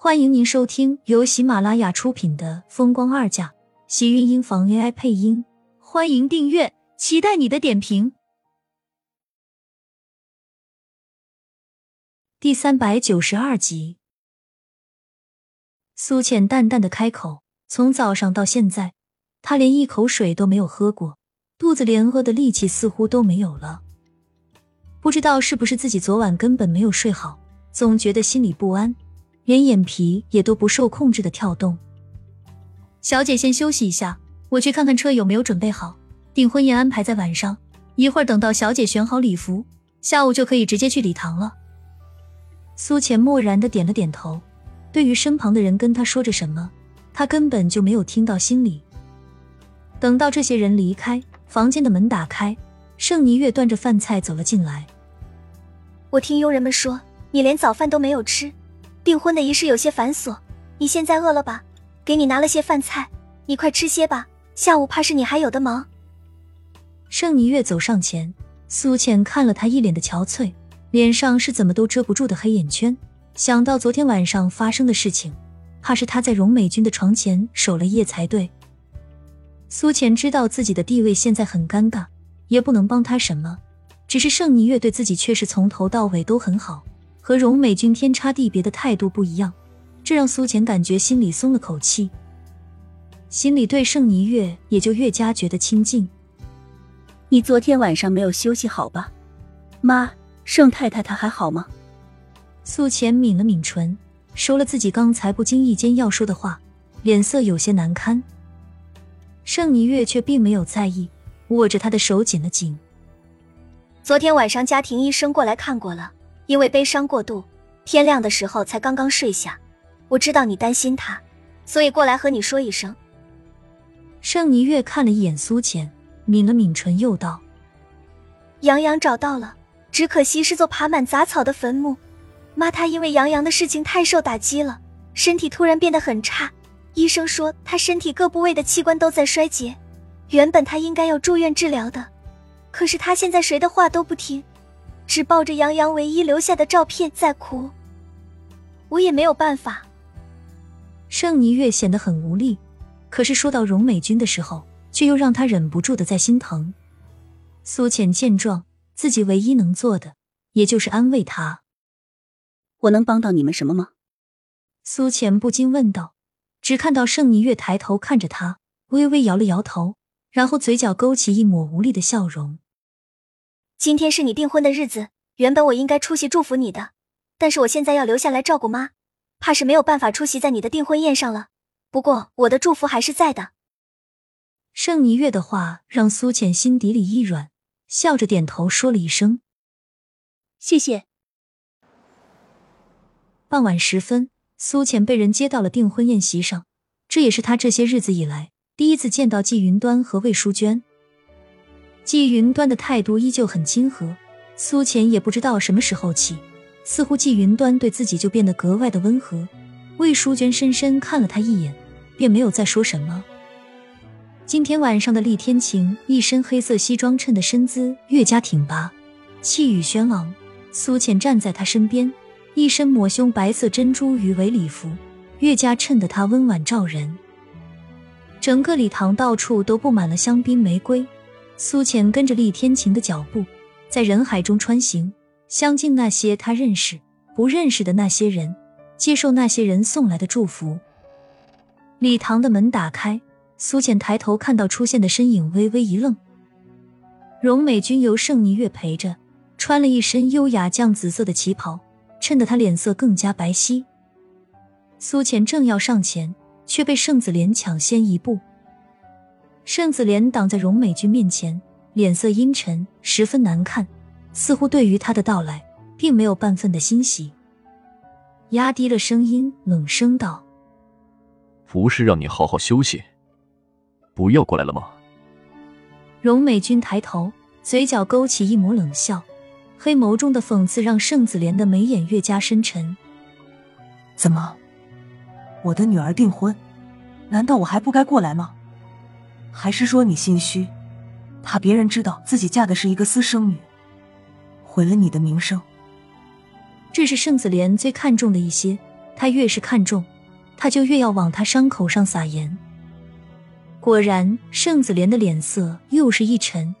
欢迎您收听由喜马拉雅出品的《风光二嫁》，喜运音房 AI 配音。欢迎订阅，期待你的点评。第三百九十二集，苏浅淡淡的开口：“从早上到现在，她连一口水都没有喝过，肚子连饿的力气似乎都没有了。不知道是不是自己昨晚根本没有睡好，总觉得心里不安。”连眼皮也都不受控制的跳动。小姐先休息一下，我去看看车有没有准备好。订婚宴安排在晚上，一会儿等到小姐选好礼服，下午就可以直接去礼堂了。苏浅漠然的点了点头，对于身旁的人跟他说着什么，他根本就没有听到心里。等到这些人离开，房间的门打开，盛霓月端着饭菜走了进来。我听佣人们说，你连早饭都没有吃。订婚的仪式有些繁琐，你现在饿了吧？给你拿了些饭菜，你快吃些吧。下午怕是你还有的忙。盛霓月走上前，苏浅看了他一脸的憔悴，脸上是怎么都遮不住的黑眼圈。想到昨天晚上发生的事情，怕是他在荣美君的床前守了夜才对。苏浅知道自己的地位现在很尴尬，也不能帮他什么。只是盛霓月对自己却是从头到尾都很好。和荣美君天差地别的态度不一样，这让苏浅感觉心里松了口气，心里对盛尼月也就越加觉得亲近。你昨天晚上没有休息好吧？妈，盛太太她还好吗？苏浅抿了抿唇，收了自己刚才不经意间要说的话，脸色有些难堪。盛尼月却并没有在意，握着她的手紧了紧。昨天晚上家庭医生过来看过了。因为悲伤过度，天亮的时候才刚刚睡下。我知道你担心他，所以过来和你说一声。盛尼月看了一眼苏浅，抿了抿唇，又道：“杨洋找到了，只可惜是座爬满杂草的坟墓。妈，她因为杨洋的事情太受打击了，身体突然变得很差。医生说她身体各部位的器官都在衰竭，原本她应该要住院治疗的，可是她现在谁的话都不听。”只抱着杨洋唯一留下的照片在哭，我也没有办法。盛霓月显得很无力，可是说到荣美君的时候，却又让他忍不住的在心疼。苏浅见状，自己唯一能做的，也就是安慰他。我能帮到你们什么吗？苏浅不禁问道。只看到盛霓月抬头看着他，微微摇了摇头，然后嘴角勾起一抹无力的笑容。今天是你订婚的日子，原本我应该出席祝福你的，但是我现在要留下来照顾妈，怕是没有办法出席在你的订婚宴上了。不过我的祝福还是在的。盛霓月的话让苏浅心底里一软，笑着点头说了一声：“谢谢。”傍晚时分，苏浅被人接到了订婚宴席上，这也是他这些日子以来第一次见到季云端和魏淑娟。季云端的态度依旧很亲和，苏浅也不知道什么时候起，似乎季云端对自己就变得格外的温和。魏淑娟深深看了他一眼，便没有再说什么。今天晚上的厉天晴一身黑色西装衬的身姿越加挺拔，气宇轩昂。苏浅站在他身边，一身抹胸白色珍珠鱼尾礼服，越加衬得她温婉照人。整个礼堂到处都布满了香槟玫瑰。苏浅跟着厉天晴的脚步，在人海中穿行，相敬那些他认识、不认识的那些人，接受那些人送来的祝福。礼堂的门打开，苏浅抬头看到出现的身影，微微一愣。荣美君由盛霓月陪着，穿了一身优雅绛紫色的旗袍，衬得她脸色更加白皙。苏浅正要上前，却被盛子莲抢先一步。盛子莲挡在荣美君面前，脸色阴沉，十分难看，似乎对于他的到来并没有半分的欣喜。压低了声音，冷声道：“不是让你好好休息，不要过来了吗？”荣美君抬头，嘴角勾起一抹冷笑，黑眸中的讽刺让盛子莲的眉眼越加深沉。怎么，我的女儿订婚，难道我还不该过来吗？还是说你心虚，怕别人知道自己嫁的是一个私生女，毁了你的名声。这是盛子莲最看重的一些，他越是看重，他就越要往他伤口上撒盐。果然，盛子莲的脸色又是一沉，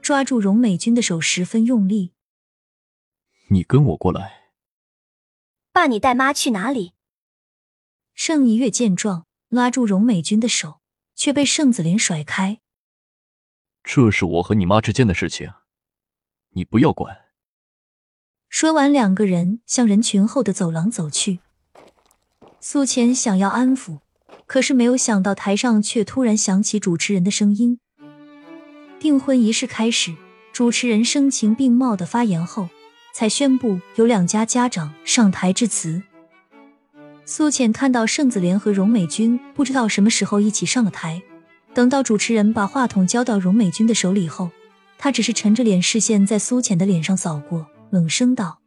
抓住荣美君的手十分用力。你跟我过来。爸，你带妈去哪里？盛一月见状，拉住荣美君的手，却被盛子林甩开。这是我和你妈之间的事情，你不要管。说完，两个人向人群后的走廊走去。苏浅想要安抚，可是没有想到台上却突然响起主持人的声音。订婚仪式开始，主持人声情并茂的发言后，才宣布有两家家长上台致辞。苏浅看到盛子莲和荣美君不知道什么时候一起上了台，等到主持人把话筒交到荣美君的手里后，她只是沉着脸，视线在苏浅的脸上扫过，冷声道：“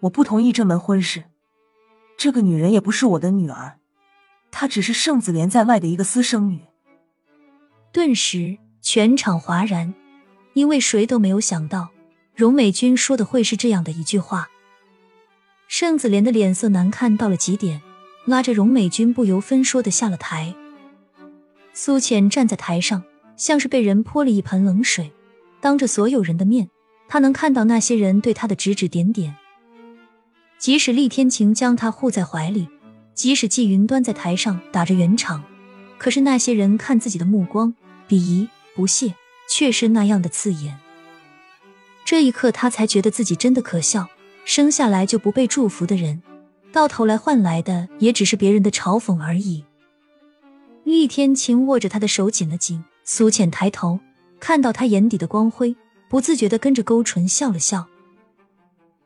我不同意这门婚事。”这个女人也不是我的女儿，她只是盛子莲在外的一个私生女。顿时，全场哗然，因为谁都没有想到荣美君说的会是这样的一句话。盛子莲的脸色难看到了极点，拉着荣美君不由分说的下了台。苏浅站在台上，像是被人泼了一盆冷水，当着所有人的面，他能看到那些人对他的指指点点。即使厉天晴将他护在怀里，即使季云端在台上打着圆场，可是那些人看自己的目光，鄙夷、不屑，却是那样的刺眼。这一刻，他才觉得自己真的可笑。生下来就不被祝福的人，到头来换来的也只是别人的嘲讽而已。厉天晴握着他的手紧了紧，苏浅抬头看到他眼底的光辉，不自觉的跟着勾唇笑了笑。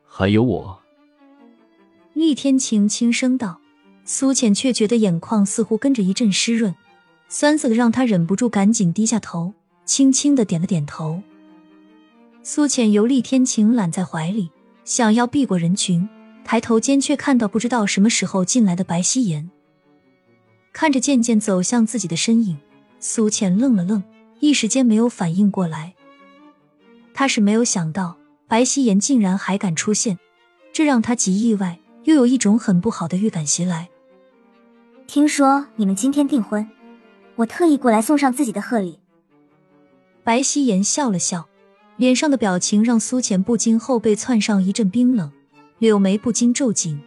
还有我。厉天晴轻声道，苏浅却觉得眼眶似乎跟着一阵湿润，酸涩的让他忍不住赶紧低下头，轻轻的点了点头。苏浅由厉天晴揽在怀里，想要避过人群，抬头间却看到不知道什么时候进来的白希言。看着渐渐走向自己的身影，苏浅愣了愣，一时间没有反应过来。他是没有想到白希言竟然还敢出现，这让他极意外。又有一种很不好的预感袭来。听说你们今天订婚，我特意过来送上自己的贺礼。白希言笑了笑，脸上的表情让苏浅不禁后背窜上一阵冰冷，柳眉不禁皱紧。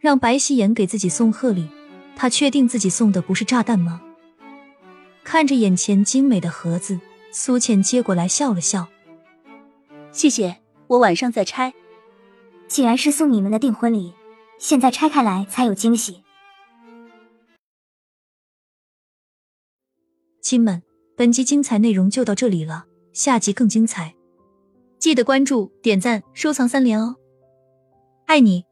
让白希言给自己送贺礼，他确定自己送的不是炸弹吗？看着眼前精美的盒子，苏浅接过来笑了笑：“谢谢，我晚上再拆。”既然是送你们的订婚礼，现在拆开来才有惊喜。亲们，本集精彩内容就到这里了，下集更精彩，记得关注、点赞、收藏三连哦！爱你。